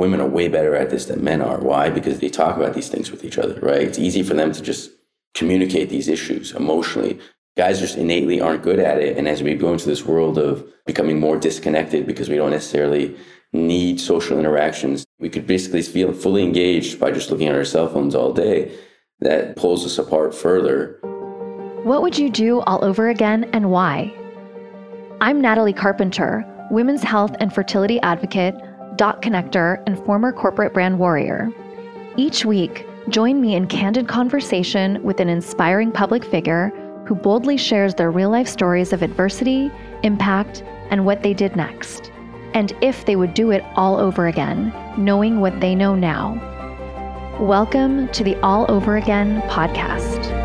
women are way better at this than men are. Why? Because they talk about these things with each other, right? It's easy for them to just communicate these issues emotionally. Guys just innately aren't good at it. And as we go into this world of becoming more disconnected because we don't necessarily need social interactions, we could basically feel fully engaged by just looking at our cell phones all day. That pulls us apart further. What would you do all over again and why? I'm Natalie Carpenter, women's health and fertility advocate, dot connector, and former corporate brand warrior. Each week, join me in candid conversation with an inspiring public figure who boldly shares their real life stories of adversity, impact, and what they did next. And if they would do it all over again, knowing what they know now. Welcome to the All Over Again podcast.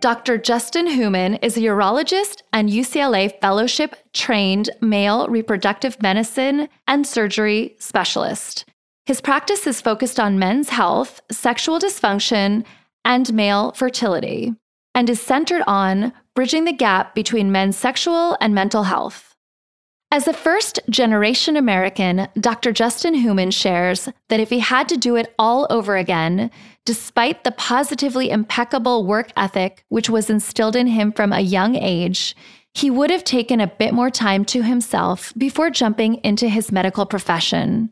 Dr. Justin Houman is a urologist and UCLA fellowship trained male reproductive medicine and surgery specialist. His practice is focused on men's health, sexual dysfunction, and male fertility, and is centered on bridging the gap between men's sexual and mental health. As a first generation American, Dr. Justin Houman shares that if he had to do it all over again, Despite the positively impeccable work ethic which was instilled in him from a young age, he would have taken a bit more time to himself before jumping into his medical profession.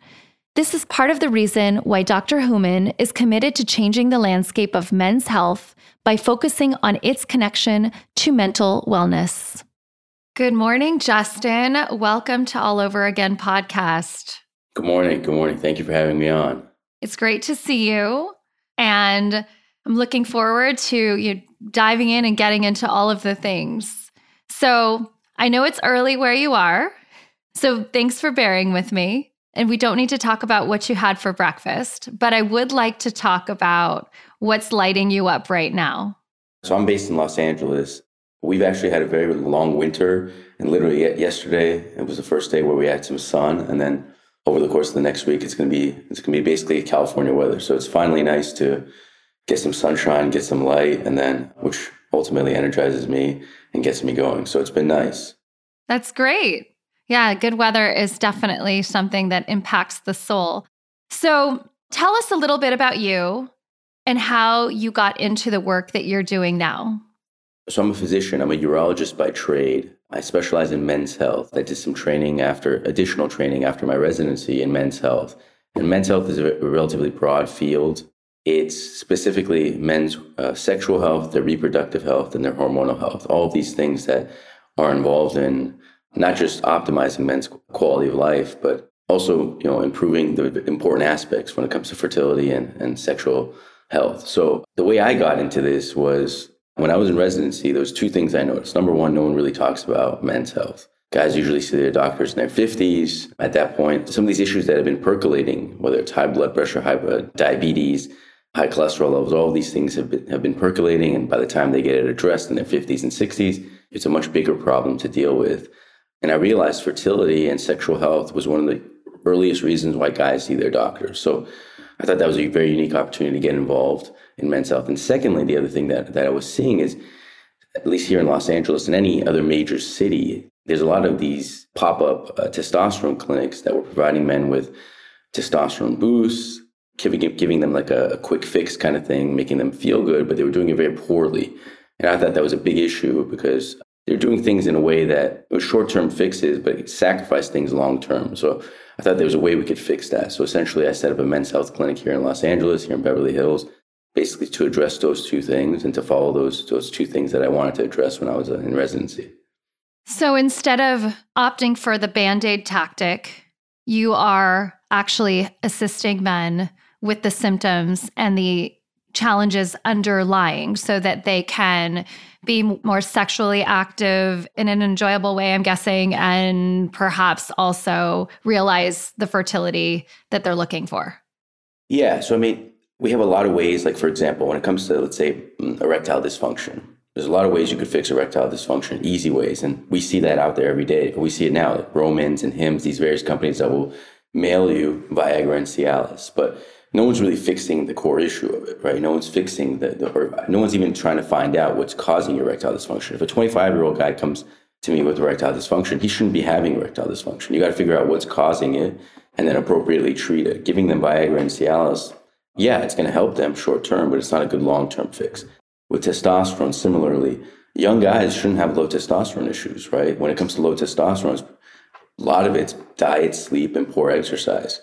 This is part of the reason why Dr. Houman is committed to changing the landscape of men's health by focusing on its connection to mental wellness. Good morning, Justin. Welcome to All Over Again podcast. Good morning. Good morning. Thank you for having me on. It's great to see you. And I'm looking forward to you diving in and getting into all of the things. So I know it's early where you are. So thanks for bearing with me. And we don't need to talk about what you had for breakfast, but I would like to talk about what's lighting you up right now. So I'm based in Los Angeles. We've actually had a very long winter, and literally yesterday it was the first day where we had some sun, and then over the course of the next week, it's going to be it's going to be basically California weather. So it's finally nice to get some sunshine, get some light, and then which ultimately energizes me and gets me going. So it's been nice. That's great. Yeah, good weather is definitely something that impacts the soul. So tell us a little bit about you and how you got into the work that you're doing now. So I'm a physician. I'm a urologist by trade. I specialize in men's health. I did some training after, additional training after my residency in men's health. And men's health is a relatively broad field. It's specifically men's uh, sexual health, their reproductive health, and their hormonal health. All of these things that are involved in not just optimizing men's quality of life, but also you know improving the important aspects when it comes to fertility and, and sexual health. So the way I got into this was when I was in residency, there was two things I noticed. Number one, no one really talks about men's health. Guys usually see their doctors in their 50s. At that point, some of these issues that have been percolating, whether it's high blood pressure, high blood, diabetes, high cholesterol levels, all these things have been, have been percolating. And by the time they get it addressed in their 50s and 60s, it's a much bigger problem to deal with. And I realized fertility and sexual health was one of the earliest reasons why guys see their doctors. So I thought that was a very unique opportunity to get involved in men's health. And secondly, the other thing that, that I was seeing is, at least here in Los Angeles and any other major city, there's a lot of these pop up uh, testosterone clinics that were providing men with testosterone boosts, giving, giving them like a, a quick fix kind of thing, making them feel good, but they were doing it very poorly. And I thought that was a big issue because they're doing things in a way that short term fixes, but sacrifice things long term. So I thought there was a way we could fix that. So essentially, I set up a men's health clinic here in Los Angeles, here in Beverly Hills, basically to address those two things and to follow those those two things that I wanted to address when I was in residency. So instead of opting for the band aid tactic, you are actually assisting men with the symptoms and the challenges underlying so that they can be more sexually active in an enjoyable way, I'm guessing, and perhaps also realize the fertility that they're looking for. Yeah. So, I mean, we have a lot of ways, like, for example, when it comes to, let's say, mm, erectile dysfunction, there's a lot of ways you could fix erectile dysfunction, easy ways. And we see that out there every day. We see it now, like Romans and Hims, these various companies that will mail you Viagra and Cialis. But no one's really fixing the core issue of it, right? No one's fixing the, the or no one's even trying to find out what's causing erectile dysfunction. If a 25 year old guy comes to me with erectile dysfunction, he shouldn't be having erectile dysfunction. You got to figure out what's causing it and then appropriately treat it. Giving them Viagra and Cialis, yeah, it's going to help them short term, but it's not a good long term fix. With testosterone, similarly, young guys shouldn't have low testosterone issues, right? When it comes to low testosterone, a lot of it's diet, sleep, and poor exercise.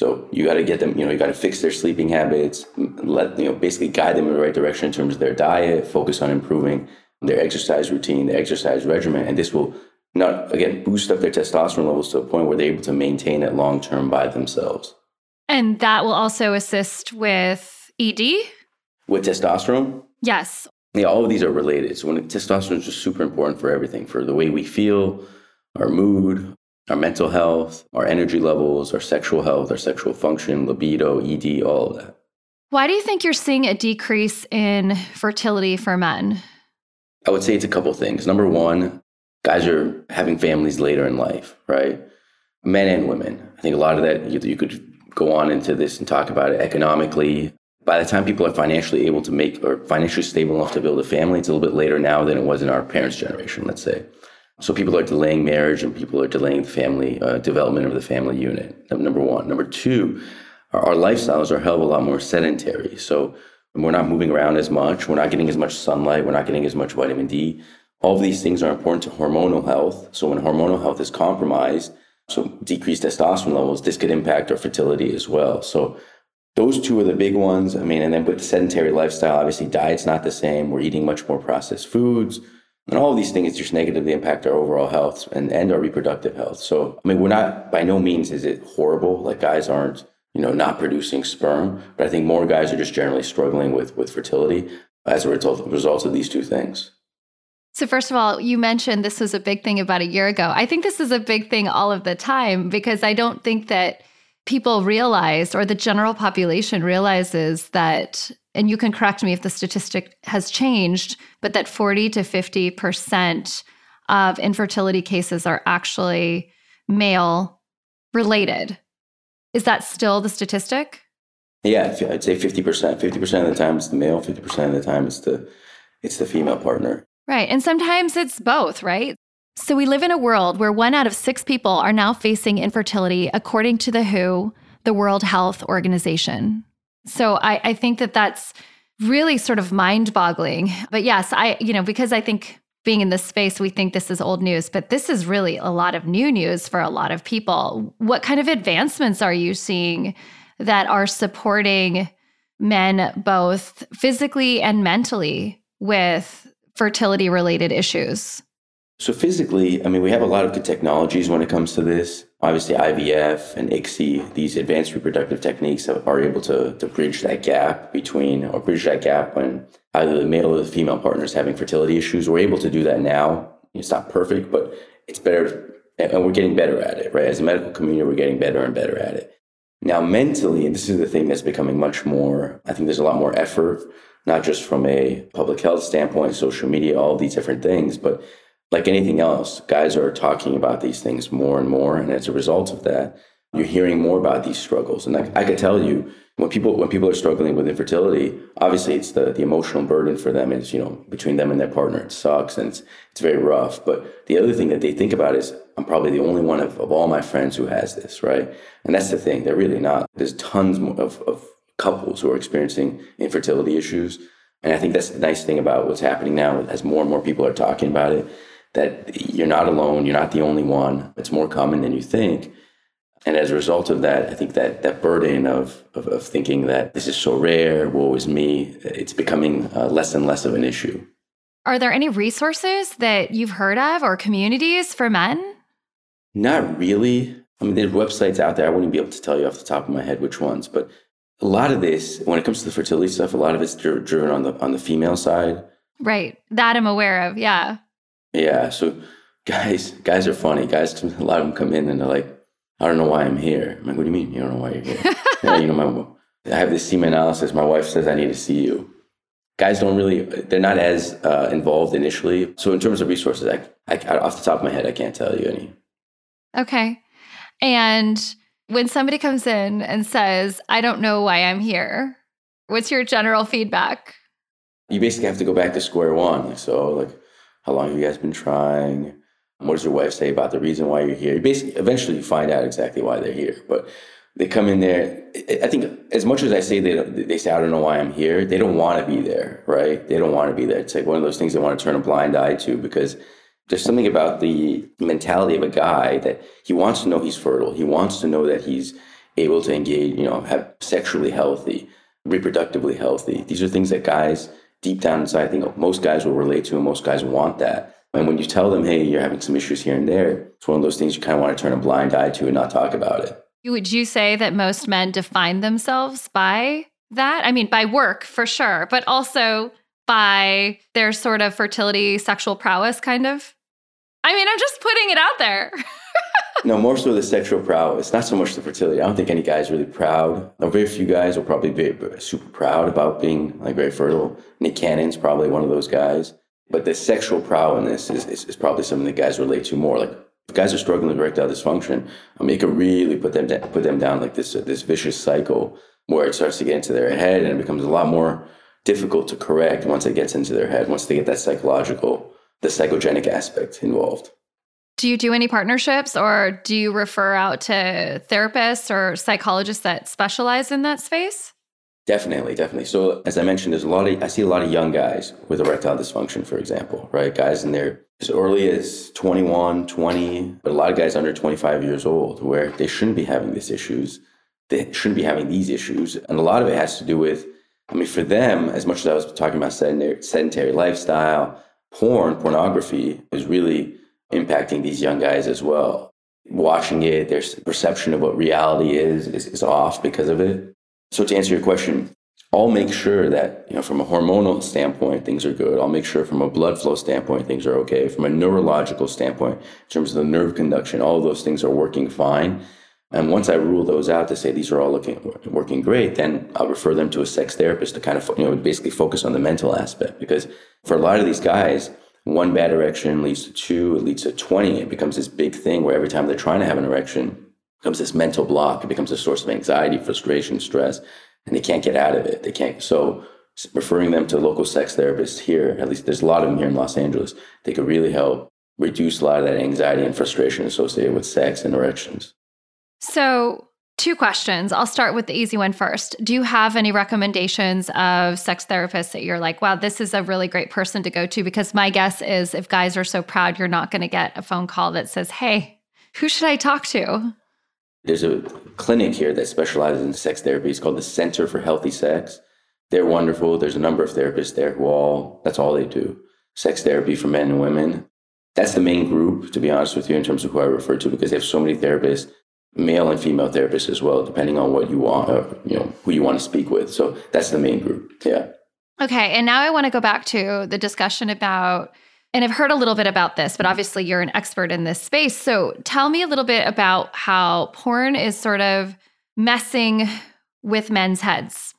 So you got to get them, you know, you got to fix their sleeping habits, let, you know, basically guide them in the right direction in terms of their diet, focus on improving their exercise routine, their exercise regimen. And this will not, again, boost up their testosterone levels to a point where they're able to maintain it long term by themselves. And that will also assist with ED? With testosterone? Yes. Yeah, all of these are related. So when testosterone is just super important for everything, for the way we feel, our mood, our mental health, our energy levels, our sexual health, our sexual function, libido, ED, all of that. Why do you think you're seeing a decrease in fertility for men? I would say it's a couple things. Number one, guys are having families later in life, right? Men and women. I think a lot of that, you, you could go on into this and talk about it economically. By the time people are financially able to make or financially stable enough to build a family, it's a little bit later now than it was in our parents' generation, let's say. So people are delaying marriage and people are delaying family uh, development of the family unit. Number one. Number two, our, our lifestyles are a hell of a lot more sedentary. So we're not moving around as much. We're not getting as much sunlight. We're not getting as much vitamin D. All of these things are important to hormonal health. So when hormonal health is compromised, so decreased testosterone levels, this could impact our fertility as well. So those two are the big ones. I mean, and then with sedentary lifestyle, obviously diet's not the same. We're eating much more processed foods. And all of these things just negatively impact our overall health and, and our reproductive health. So, I mean, we're not, by no means is it horrible. Like guys aren't, you know, not producing sperm, but I think more guys are just generally struggling with, with fertility as a result, result of these two things. So, first of all, you mentioned this was a big thing about a year ago. I think this is a big thing all of the time because I don't think that people realize or the general population realizes that and you can correct me if the statistic has changed, but that 40 to 50% of infertility cases are actually male related. Is that still the statistic? Yeah, I'd say 50%. 50% of the time it's the male, 50% of the time it's the it's the female partner. Right. And sometimes it's both, right? So we live in a world where one out of 6 people are now facing infertility according to the WHO, the World Health Organization. So I, I think that that's really sort of mind boggling. But yes, I, you know, because I think being in this space, we think this is old news, but this is really a lot of new news for a lot of people. What kind of advancements are you seeing that are supporting men both physically and mentally with fertility related issues? So physically, I mean, we have a lot of good technologies when it comes to this. Obviously, IVF and ICSI, these advanced reproductive techniques are able to, to bridge that gap between, or bridge that gap when either the male or the female partner is having fertility issues. We're able to do that now. It's not perfect, but it's better, and we're getting better at it, right? As a medical community, we're getting better and better at it. Now, mentally, and this is the thing that's becoming much more, I think there's a lot more effort, not just from a public health standpoint, social media, all these different things, but like anything else, guys are talking about these things more and more. And as a result of that, you're hearing more about these struggles. And I, I could tell you when people when people are struggling with infertility, obviously it's the, the emotional burden for them is, you know, between them and their partner. It sucks and it's it's very rough. But the other thing that they think about is I'm probably the only one of, of all my friends who has this, right? And that's the thing. They're really not. There's tons of, of couples who are experiencing infertility issues. And I think that's the nice thing about what's happening now as more and more people are talking about it that you're not alone, you're not the only one. It's more common than you think. And as a result of that, I think that that burden of, of, of thinking that this is so rare, woe is me, it's becoming uh, less and less of an issue. Are there any resources that you've heard of or communities for men? Not really. I mean, there's websites out there. I wouldn't be able to tell you off the top of my head which ones, but a lot of this, when it comes to the fertility stuff, a lot of it's driven on the on the female side. Right. That I'm aware of. Yeah. Yeah. So guys, guys are funny. Guys, a lot of them come in and they're like, I don't know why I'm here. I'm like, what do you mean? You don't know why you're here? yeah, you know, my, I have this semen analysis. My wife says I need to see you. Guys don't really, they're not as uh, involved initially. So in terms of resources, I, I, off the top of my head, I can't tell you any. Okay. And when somebody comes in and says, I don't know why I'm here, what's your general feedback? You basically have to go back to square one. So, like, how long have you guys been trying? What does your wife say about the reason why you're here? You basically, eventually, you find out exactly why they're here. But they come in there. I think as much as I say they they say I don't know why I'm here, they don't want to be there, right? They don't want to be there. It's like one of those things they want to turn a blind eye to because there's something about the mentality of a guy that he wants to know he's fertile. He wants to know that he's able to engage, you know, have sexually healthy, reproductively healthy. These are things that guys deep down inside, I think most guys will relate to, and most guys want that. And when you tell them, hey, you're having some issues here and there, it's one of those things you kind of want to turn a blind eye to and not talk about it. Would you say that most men define themselves by that? I mean, by work for sure, but also by their sort of fertility, sexual prowess, kind of? I mean, I'm just putting it out there. no, more so the sexual prowess, not so much the fertility. I don't think any guy's really proud. Very few guys will probably be super proud about being like very fertile. Nick Cannon's probably one of those guys. But the sexual prowess is, is, is probably something that guys relate to more. Like if guys are struggling with erectile dysfunction, I mean, it could really put them down, put them down like this this vicious cycle where it starts to get into their head and it becomes a lot more difficult to correct once it gets into their head. Once they get that psychological, the psychogenic aspect involved. Do you do any partnerships or do you refer out to therapists or psychologists that specialize in that space? Definitely, definitely. So as I mentioned, there's a lot of I see a lot of young guys with erectile dysfunction, for example, right? Guys in their as early as 21, 20, but a lot of guys under 25 years old where they shouldn't be having these issues. They shouldn't be having these issues. And a lot of it has to do with, I mean, for them, as much as I was talking about sedentary, sedentary lifestyle, porn, pornography is really impacting these young guys as well. Watching it, their perception of what reality is, is, is off because of it. So to answer your question, I'll make sure that, you know, from a hormonal standpoint, things are good. I'll make sure from a blood flow standpoint, things are okay. From a neurological standpoint, in terms of the nerve conduction, all those things are working fine. And once I rule those out to say these are all looking working great, then I'll refer them to a sex therapist to kind of you know basically focus on the mental aspect. Because for a lot of these guys, one bad erection leads to two, it leads to twenty. It becomes this big thing where every time they're trying to have an erection, becomes this mental block. It becomes a source of anxiety, frustration, stress, and they can't get out of it. They can't. So referring them to local sex therapists here, at least there's a lot of them here in Los Angeles, they could really help reduce a lot of that anxiety and frustration associated with sex and erections. So, two questions. I'll start with the easy one first. Do you have any recommendations of sex therapists that you're like, wow, this is a really great person to go to? Because my guess is if guys are so proud, you're not going to get a phone call that says, hey, who should I talk to? There's a clinic here that specializes in sex therapy. It's called the Center for Healthy Sex. They're wonderful. There's a number of therapists there who all, that's all they do. Sex therapy for men and women. That's the main group, to be honest with you, in terms of who I refer to, because they have so many therapists, male and female therapists as well, depending on what you want, or, you know, who you want to speak with. So that's the main group. Yeah. Okay. And now I want to go back to the discussion about and I've heard a little bit about this, but obviously you're an expert in this space. So tell me a little bit about how porn is sort of messing with men's heads.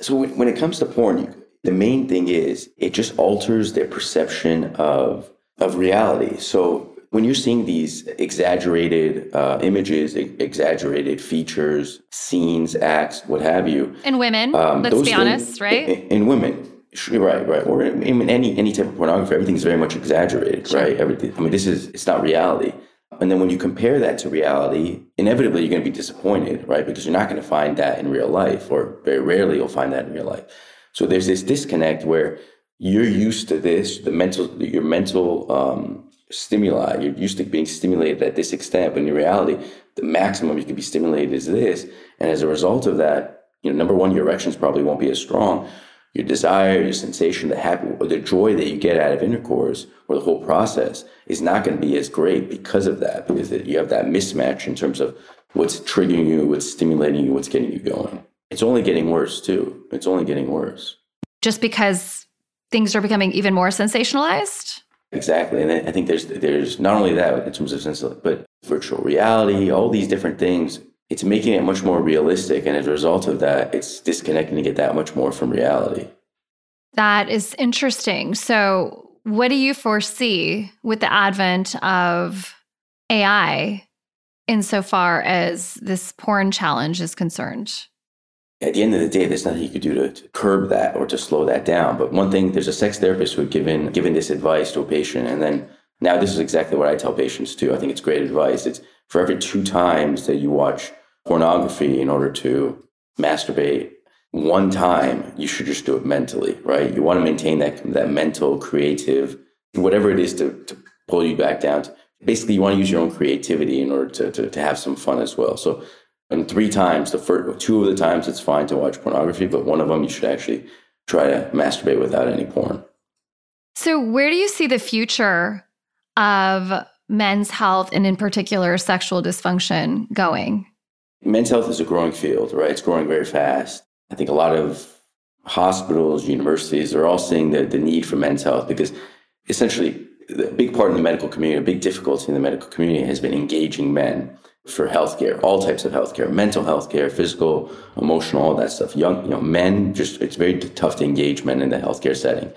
So when it comes to porn, the main thing is it just alters their perception of of reality. So when you're seeing these exaggerated uh, images, exaggerated features, scenes, acts, what have you, and women, um, let's be things, honest, right? In, in women, Right, right. Or in any any type of pornography, everything's very much exaggerated, sure. right? Everything. I mean, this is it's not reality. And then when you compare that to reality, inevitably you're going to be disappointed, right? Because you're not going to find that in real life, or very rarely you'll find that in real life. So there's this disconnect where you're used to this, the mental, your mental um, stimuli. You're used to being stimulated at this extent, but in reality, the maximum you can be stimulated is this. And as a result of that, you know, number one, your erections probably won't be as strong your desire, your sensation, the happy, or the joy that you get out of intercourse or the whole process is not going to be as great because of that, because you have that mismatch in terms of what's triggering you, what's stimulating you, what's getting you going. It's only getting worse too. It's only getting worse. Just because things are becoming even more sensationalized? Exactly. And I think there's there's not only that in terms of sense, but virtual reality, all these different things it's making it much more realistic. And as a result of that, it's disconnecting to get that much more from reality. That is interesting. So, what do you foresee with the advent of AI insofar as this porn challenge is concerned? At the end of the day, there's nothing you could do to, to, curb that or to slow that down. But one thing, there's a sex therapist who had given given this advice to a patient, and then now this is exactly what I tell patients too. I think it's great advice. It's for every two times that you watch pornography in order to masturbate, one time you should just do it mentally, right? You want to maintain that that mental, creative, whatever it is to, to pull you back down. To, basically, you want to use your own creativity in order to, to, to have some fun as well. So, and three times, the first two of the times it's fine to watch pornography, but one of them you should actually try to masturbate without any porn. So, where do you see the future of men's health and, in particular, sexual dysfunction going? Men's health is a growing field, right? It's growing very fast. I think a lot of hospitals, universities are all seeing the, the need for men's health because essentially a big part in the medical community, a big difficulty in the medical community has been engaging men for healthcare, all types of healthcare, mental healthcare, physical, emotional, all that stuff. Young, you know, men just it's very tough to engage men in the healthcare setting.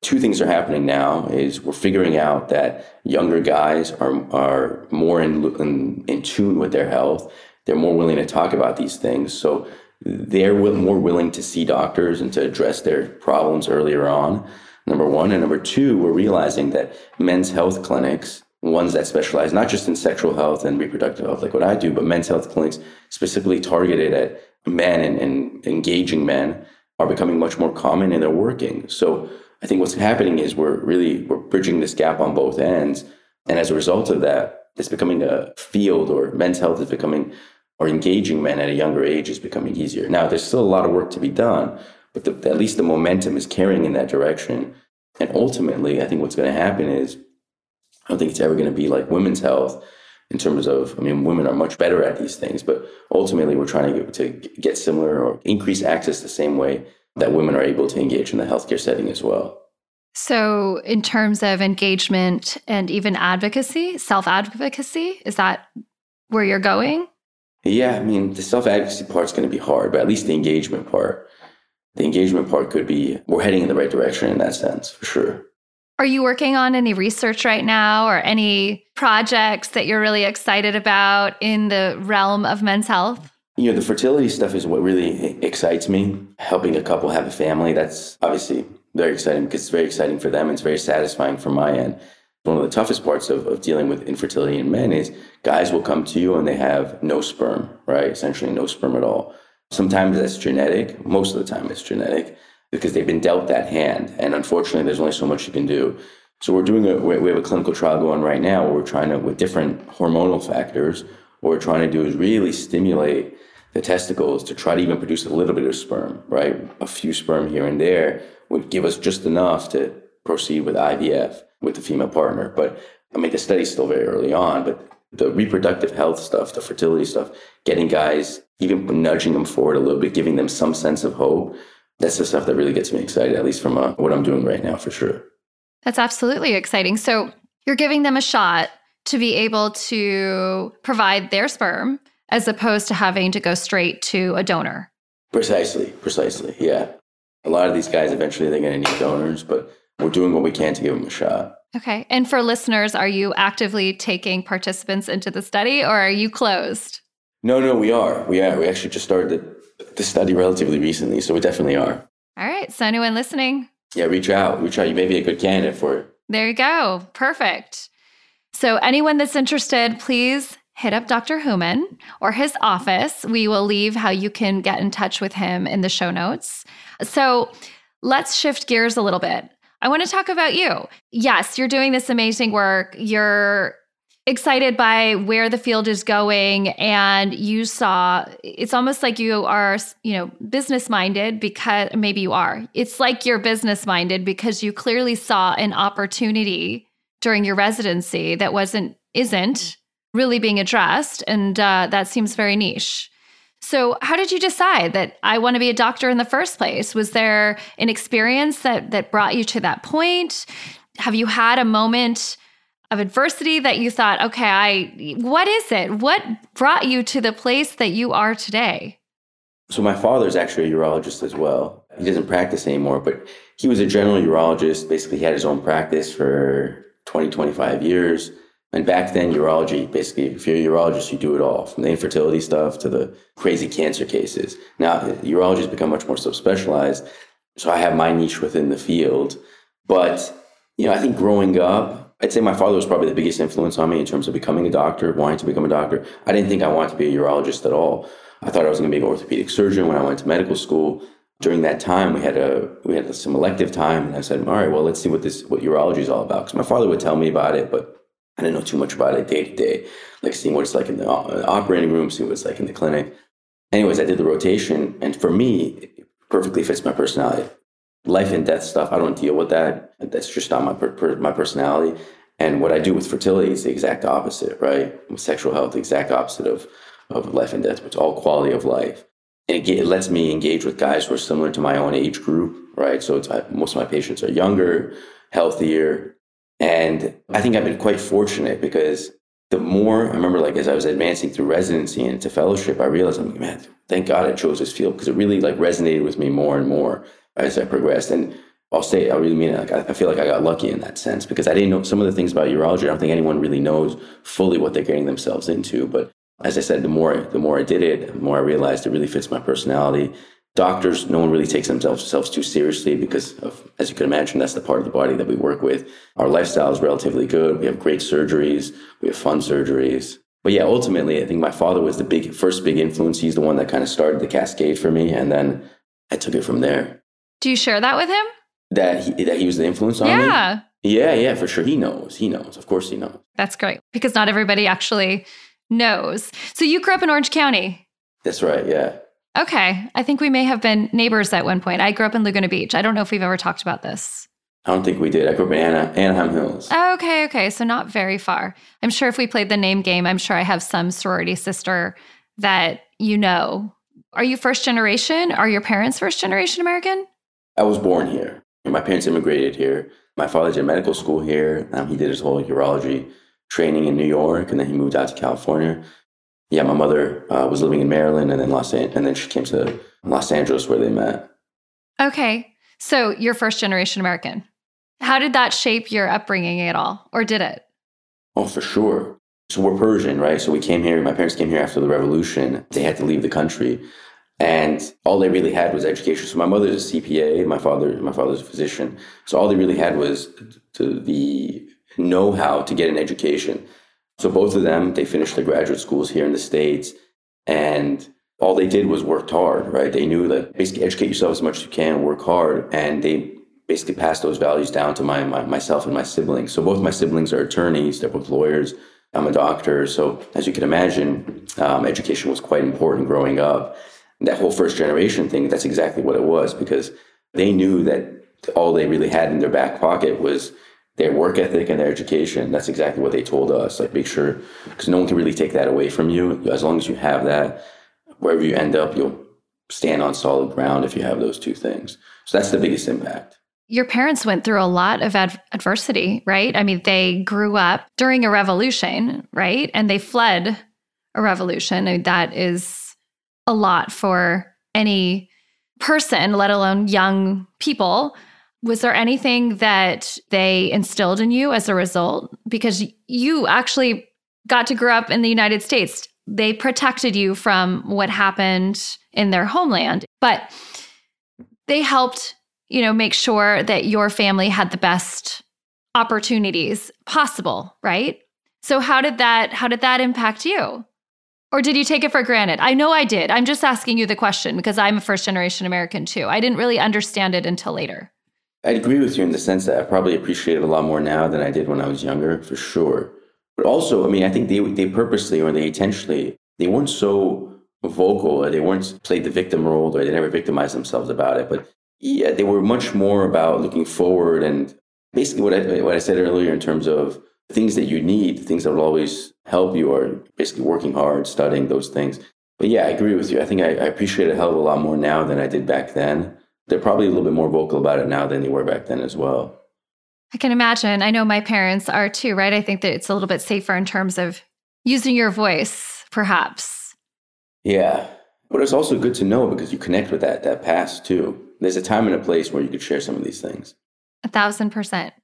Two things are happening now is we're figuring out that younger guys are are more in, in, in tune with their health. They're more willing to talk about these things. So they're more willing to see doctors and to address their problems earlier on number one. And number two, we're realizing that men's health clinics, ones that specialize not just in sexual health and reproductive health, like what I do, but men's health clinics specifically targeted at men and, and engaging men are becoming much more common and they're working. So I think what's happening is we're really we're bridging this gap on both ends. And as a result of that, it's becoming a field or men's health is becoming or engaging men at a younger age is becoming easier. Now, there's still a lot of work to be done, but the, at least the momentum is carrying in that direction. And ultimately, I think what's going to happen is I don't think it's ever going to be like women's health in terms of, I mean, women are much better at these things, but ultimately we're trying to get, to get similar or increase access the same way that women are able to engage in the healthcare setting as well. So, in terms of engagement and even advocacy, self advocacy, is that where you're going? Yeah, I mean, the self advocacy part is going to be hard, but at least the engagement part the engagement part could be we're heading in the right direction in that sense for sure. Are you working on any research right now or any projects that you're really excited about in the realm of men's health? You know, the fertility stuff is what really excites me. Helping a couple have a family, that's obviously very exciting because it's very exciting for them. And it's very satisfying for my end. One of the toughest parts of, of dealing with infertility in men is guys will come to you and they have no sperm, right? Essentially, no sperm at all. Sometimes that's genetic. Most of the time it's genetic because they've been dealt that hand. And unfortunately, there's only so much you can do. So we're doing a, we have a clinical trial going right now where we're trying to, with different hormonal factors, what we're trying to do is really stimulate the testicles to try to even produce a little bit of sperm, right? A few sperm here and there would give us just enough to proceed with IVF with the female partner. But I mean, the study's still very early on, but the reproductive health stuff, the fertility stuff, getting guys, even nudging them forward a little bit, giving them some sense of hope. That's the stuff that really gets me excited, at least from uh, what I'm doing right now, for sure. That's absolutely exciting. So you're giving them a shot to be able to provide their sperm as opposed to having to go straight to a donor. Precisely, precisely. Yeah. A lot of these guys eventually they're going to need donors, but we're doing what we can to give them a shot. Okay. And for listeners, are you actively taking participants into the study or are you closed? No, no, we are. We are. We actually just started the, study relatively recently, so we definitely are. All right. So, anyone listening? Yeah, reach out. Reach out. You may be a good candidate for it. There you go. Perfect. So, anyone that's interested, please hit up Dr. Houman or his office. We will leave how you can get in touch with him in the show notes. So, let's shift gears a little bit. I want to talk about you. Yes, you're doing this amazing work. You're excited by where the field is going and you saw it's almost like you are you know business minded because maybe you are it's like you're business minded because you clearly saw an opportunity during your residency that wasn't isn't really being addressed and uh, that seems very niche so, how did you decide that I want to be a doctor in the first place? Was there an experience that that brought you to that point? Have you had a moment of adversity that you thought, okay, I what is it? What brought you to the place that you are today? So my father is actually a urologist as well. He doesn't practice anymore, but he was a general urologist. Basically, he had his own practice for 20, 25 years. And back then, urology, basically, if you're a urologist, you do it all from the infertility stuff to the crazy cancer cases. Now, urology has become much more subspecialized. So I have my niche within the field. But, you know, I think growing up, I'd say my father was probably the biggest influence on me in terms of becoming a doctor, wanting to become a doctor. I didn't think I wanted to be a urologist at all. I thought I was going to be an orthopedic surgeon when I went to medical school. During that time, we had a we had some elective time, and I said, "All right, well, let's see what this what urology is all about." Because my father would tell me about it, but I didn't know too much about it day to day, like seeing what it's like in the uh, operating room, seeing what it's like in the clinic. Anyways, I did the rotation, and for me, it perfectly fits my personality. Life and death stuff, I don't deal with that. That's just not my per, my personality. And what I do with fertility is the exact opposite, right? With sexual health, the exact opposite of, of life and death. It's all quality of life. And it, it lets me engage with guys who are similar to my own age group, right? So it's, most of my patients are younger, healthier, and I think I've been quite fortunate because the more I remember, like as I was advancing through residency and into fellowship, I realized, I'm like, man, thank God I chose this field because it really like resonated with me more and more as I progressed. And I'll say, I really mean it. Like, I feel like I got lucky in that sense because I didn't know some of the things about urology. I don't think anyone really knows fully what they're getting themselves into. But as I said, the more the more I did it, the more I realized it really fits my personality doctors, no one really takes themselves too seriously because of, as you can imagine, that's the part of the body that we work with. Our lifestyle is relatively good. We have great surgeries. We have fun surgeries. But yeah, ultimately, I think my father was the big first big influence. He's the one that kind of started the cascade for me, and then I took it from there. Do you share that with him? That he, that he was the influence on yeah. me. Yeah. Yeah, yeah, for sure. He knows. He knows. Of course, he knows. That's great because not everybody actually knows. So you grew up in Orange County. That's right. Yeah. Okay. I think we may have been neighbors at one point. I grew up in Laguna Beach. I don't know if we've ever talked about this. I don't think we did. I grew up in Ana- Anaheim Hills. Okay, okay. So not very far. I'm sure if we played the name game, I'm sure I have some sorority sister that you know. Are you first generation? Are your parents first generation American? I was born here. My parents immigrated here. My father did medical school here. Um, he did his whole urology training in New York, and then he moved out to California yeah, my mother uh, was living in Maryland and then Los An- and then she came to Los Angeles where they met. Okay, so you're first generation American. How did that shape your upbringing at all, or did it? Oh, for sure. So we're Persian, right? So we came here. My parents came here after the revolution. They had to leave the country, and all they really had was education. So my mother's a CPA. My father, my father's a physician. So all they really had was to the know-how to get an education. So both of them, they finished their graduate schools here in the States and all they did was worked hard, right? They knew that basically educate yourself as much as you can, work hard, and they basically passed those values down to my, my myself and my siblings. So both my siblings are attorneys, they're both lawyers. I'm a doctor. So as you can imagine, um, education was quite important growing up. That whole first generation thing, that's exactly what it was because they knew that all they really had in their back pocket was their work ethic and their education. That's exactly what they told us. Like, make sure, because no one can really take that away from you. As long as you have that, wherever you end up, you'll stand on solid ground if you have those two things. So that's the biggest impact. Your parents went through a lot of ad- adversity, right? I mean, they grew up during a revolution, right? And they fled a revolution. I mean, that is a lot for any person, let alone young people was there anything that they instilled in you as a result? Because you actually got to grow up in the United States. They protected you from what happened in their homeland, but they helped, you know, make sure that your family had the best opportunities possible, right? So how did that how did that impact you? Or did you take it for granted? I know I did. I'm just asking you the question because I'm a first generation American too. I didn't really understand it until later. I'd agree with you in the sense that I probably appreciate it a lot more now than I did when I was younger, for sure. But also, I mean, I think they they purposely or they intentionally they weren't so vocal or they weren't played the victim role or they never victimized themselves about it. But yeah, they were much more about looking forward and basically what I what I said earlier in terms of things that you need, things that will always help you, are basically working hard, studying those things. But yeah, I agree with you. I think I, I appreciate it a hell of a lot more now than I did back then they're probably a little bit more vocal about it now than they were back then as well. I can imagine. I know my parents are too, right? I think that it's a little bit safer in terms of using your voice, perhaps. Yeah. But it's also good to know because you connect with that that past too. There's a time and a place where you could share some of these things. A thousand percent.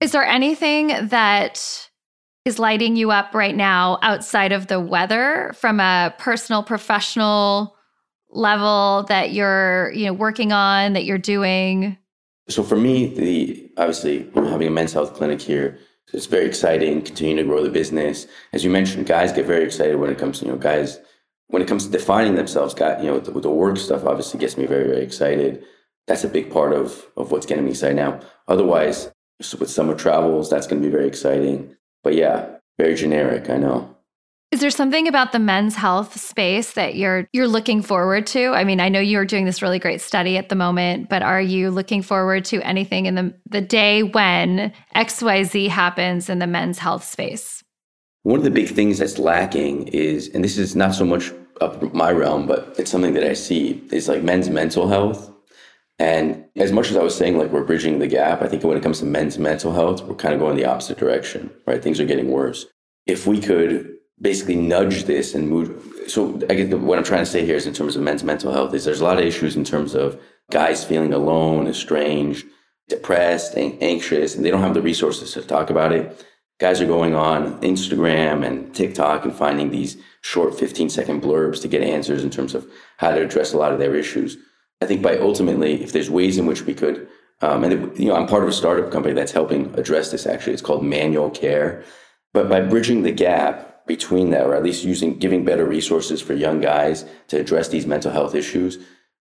Is there anything that is lighting you up right now outside of the weather from a personal professional level that you're you know working on that you're doing? So for me the obviously having a men's health clinic here. It's very exciting continuing to grow the business. As you mentioned guys get very excited when it comes to you know guys when it comes to defining themselves got you know the, the work stuff obviously gets me very very excited. That's a big part of of what's getting me excited now. Otherwise with summer travels that's going to be very exciting but yeah very generic i know is there something about the men's health space that you're you're looking forward to? I mean, I know you're doing this really great study at the moment, but are you looking forward to anything in the the day when XYZ happens in the men's health space? One of the big things that's lacking is and this is not so much up my realm, but it's something that I see is like men's mental health. And as much as I was saying, like we're bridging the gap, I think when it comes to men's mental health, we're kind of going the opposite direction, right? Things are getting worse. If we could basically nudge this and move. So I guess what I'm trying to say here is in terms of men's mental health is there's a lot of issues in terms of guys feeling alone, estranged, depressed, and anxious, and they don't have the resources to talk about it. Guys are going on Instagram and TikTok and finding these short 15 second blurbs to get answers in terms of how to address a lot of their issues. I think by ultimately, if there's ways in which we could, um, and it, you know, I'm part of a startup company that's helping address this. Actually, it's called Manual Care. But by bridging the gap, between that, or at least using giving better resources for young guys to address these mental health issues,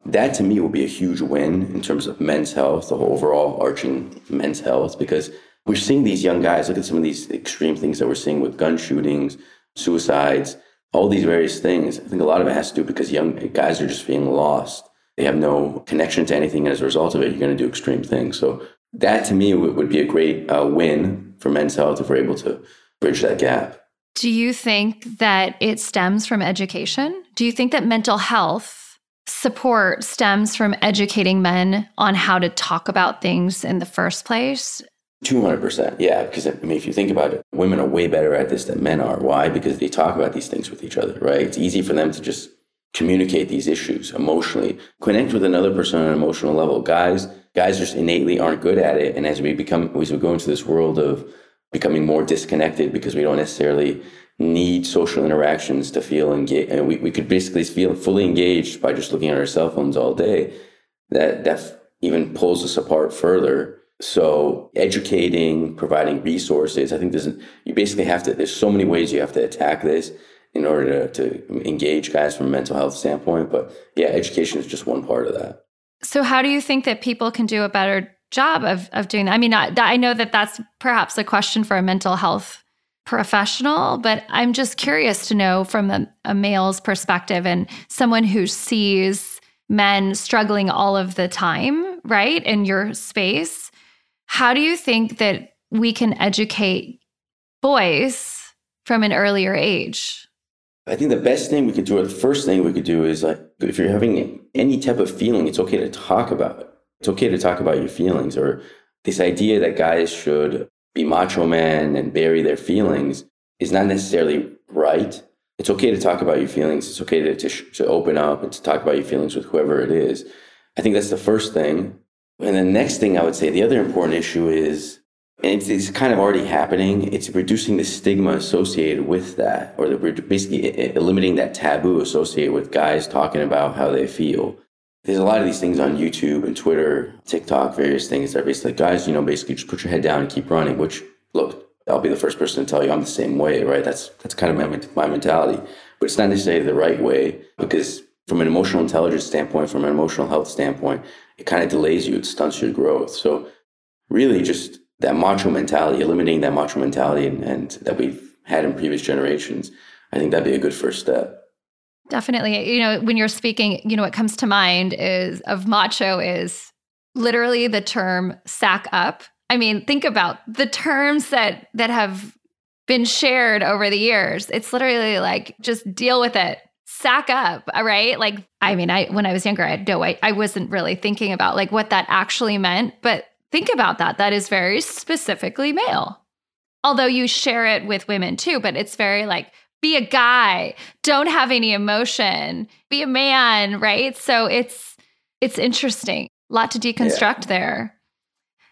that to me will be a huge win in terms of men's health, the whole overall arching men's health, because we're seeing these young guys look at some of these extreme things that we're seeing with gun shootings, suicides, all these various things. I think a lot of it has to do because young guys are just feeling lost. They have no connection to anything. And as a result of it, you're going to do extreme things. So that to me would, would be a great uh, win for men's health if we're able to bridge that gap. Do you think that it stems from education? Do you think that mental health support stems from educating men on how to talk about things in the first place? 200%. Yeah. Because, I mean, if you think about it, women are way better at this than men are. Why? Because they talk about these things with each other, right? It's easy for them to just communicate these issues emotionally, connect with another person on an emotional level. Guys, guys just innately aren't good at it. And as we become, as we go into this world of becoming more disconnected because we don't necessarily need social interactions to feel engaged. And we, we could basically feel fully engaged by just looking at our cell phones all day. That that even pulls us apart further. So educating, providing resources, I think there's you basically have to. There's so many ways you have to attack this in order to, to engage guys from a mental health standpoint. But yeah, education is just one part of that. So how do you think that people can do a better job of of doing that. I mean, I, I know that that's perhaps a question for a mental health professional, but I'm just curious to know from a, a male's perspective and someone who sees men struggling all of the time, right, in your space. How do you think that we can educate boys from an earlier age? I think the best thing we could do, or the first thing we could do, is like if you're having any type of feeling, it's okay to talk about it it's okay to talk about your feelings or this idea that guys should be macho men and bury their feelings is not necessarily right. It's okay to talk about your feelings. It's okay to, to, to open up and to talk about your feelings with whoever it is. I think that's the first thing. And the next thing I would say, the other important issue is, it's, it's kind of already happening, it's reducing the stigma associated with that, or we're basically eliminating that taboo associated with guys talking about how they feel there's a lot of these things on YouTube and Twitter, TikTok, various things that are basically, guys, you know, basically just put your head down and keep running, which, look, I'll be the first person to tell you I'm the same way, right? That's, that's kind of my, my mentality. But it's not necessarily the right way because from an emotional intelligence standpoint, from an emotional health standpoint, it kind of delays you, it stunts your growth. So really just that macho mentality, eliminating that macho mentality and, and that we've had in previous generations, I think that'd be a good first step. Definitely. You know, when you're speaking, you know, what comes to mind is of macho is literally the term sack up. I mean, think about the terms that that have been shared over the years. It's literally like just deal with it. Sack up, right? Like, I mean, I when I was younger, I no, I, I wasn't really thinking about like what that actually meant, but think about that. That is very specifically male. Although you share it with women too, but it's very like be a guy don't have any emotion be a man right so it's it's interesting a lot to deconstruct yeah. there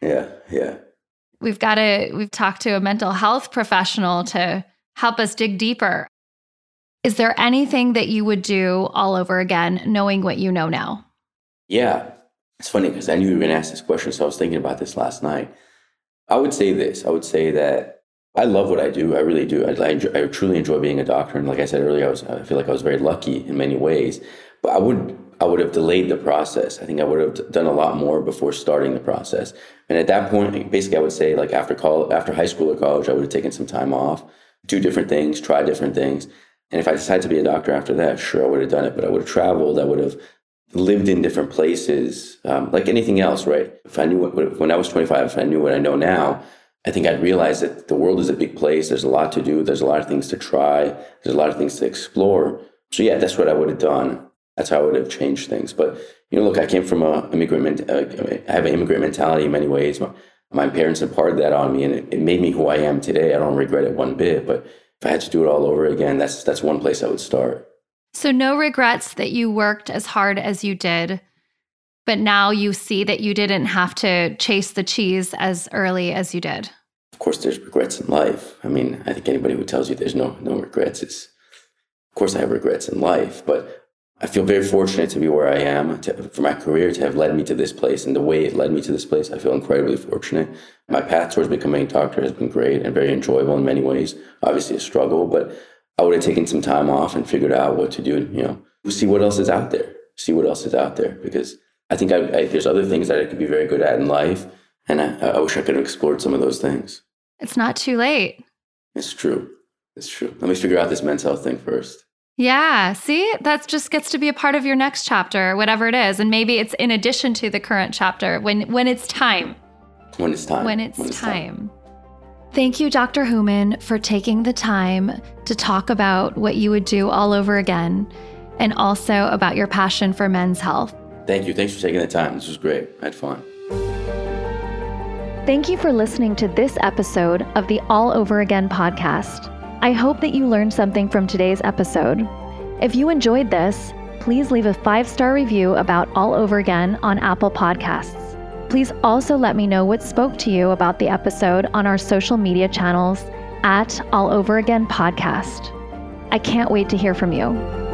yeah yeah we've got to we've talked to a mental health professional to help us dig deeper. Is there anything that you would do all over again, knowing what you know now? Yeah. It's funny because I knew you were going to ask this question. So I was thinking about this last night. I would say this I would say that I love what I do. I really do. I, I, enjoy, I truly enjoy being a doctor. And like I said earlier, I, was, I feel like I was very lucky in many ways. But I would I would have delayed the process. I think I would have done a lot more before starting the process. And at that point, basically, I would say like after college, after high school or college, I would have taken some time off, do different things, try different things. And if I decided to be a doctor after that, sure, I would have done it. But I would have traveled. I would have lived in different places, um, like anything else, right? If I knew what, when I was 25, if I knew what I know now, I think I'd realize that the world is a big place. There's a lot to do. There's a lot of things to try. There's a lot of things to explore. So yeah, that's what I would have done. That's how I would have changed things. But you know, look, I came from a immigrant. Uh, I have an immigrant mentality in many ways. My, my parents imparted that on me, and it, it made me who I am today. I don't regret it one bit. But if I had to do it all over again, that's that's one place I would start. So no regrets that you worked as hard as you did, but now you see that you didn't have to chase the cheese as early as you did. Of course, there's regrets in life. I mean, I think anybody who tells you there's no no regrets is, of course, I have regrets in life, but I feel very fortunate to be where I am to, for my career to have led me to this place and the way it led me to this place. I feel incredibly fortunate. My path towards becoming a doctor has been great and very enjoyable in many ways. Obviously, a struggle, but I would have taken some time off and figured out what to do. And, You know, see what else is out there. See what else is out there because I think I, I, there's other things that I could be very good at in life, and I, I wish I could have explored some of those things. It's not too late. It's true. It's true. Let me figure out this mental health thing first. Yeah. See, that just gets to be a part of your next chapter, whatever it is. And maybe it's in addition to the current chapter when when it's time. When it's time. When it's, when it's time. time. Thank you, Dr. Houman, for taking the time to talk about what you would do all over again and also about your passion for men's health. Thank you. Thanks for taking the time. This was great. I had fun. Thank you for listening to this episode of the All Over Again podcast. I hope that you learned something from today's episode. If you enjoyed this, please leave a five star review about All Over Again on Apple Podcasts. Please also let me know what spoke to you about the episode on our social media channels at All Over Again Podcast. I can't wait to hear from you.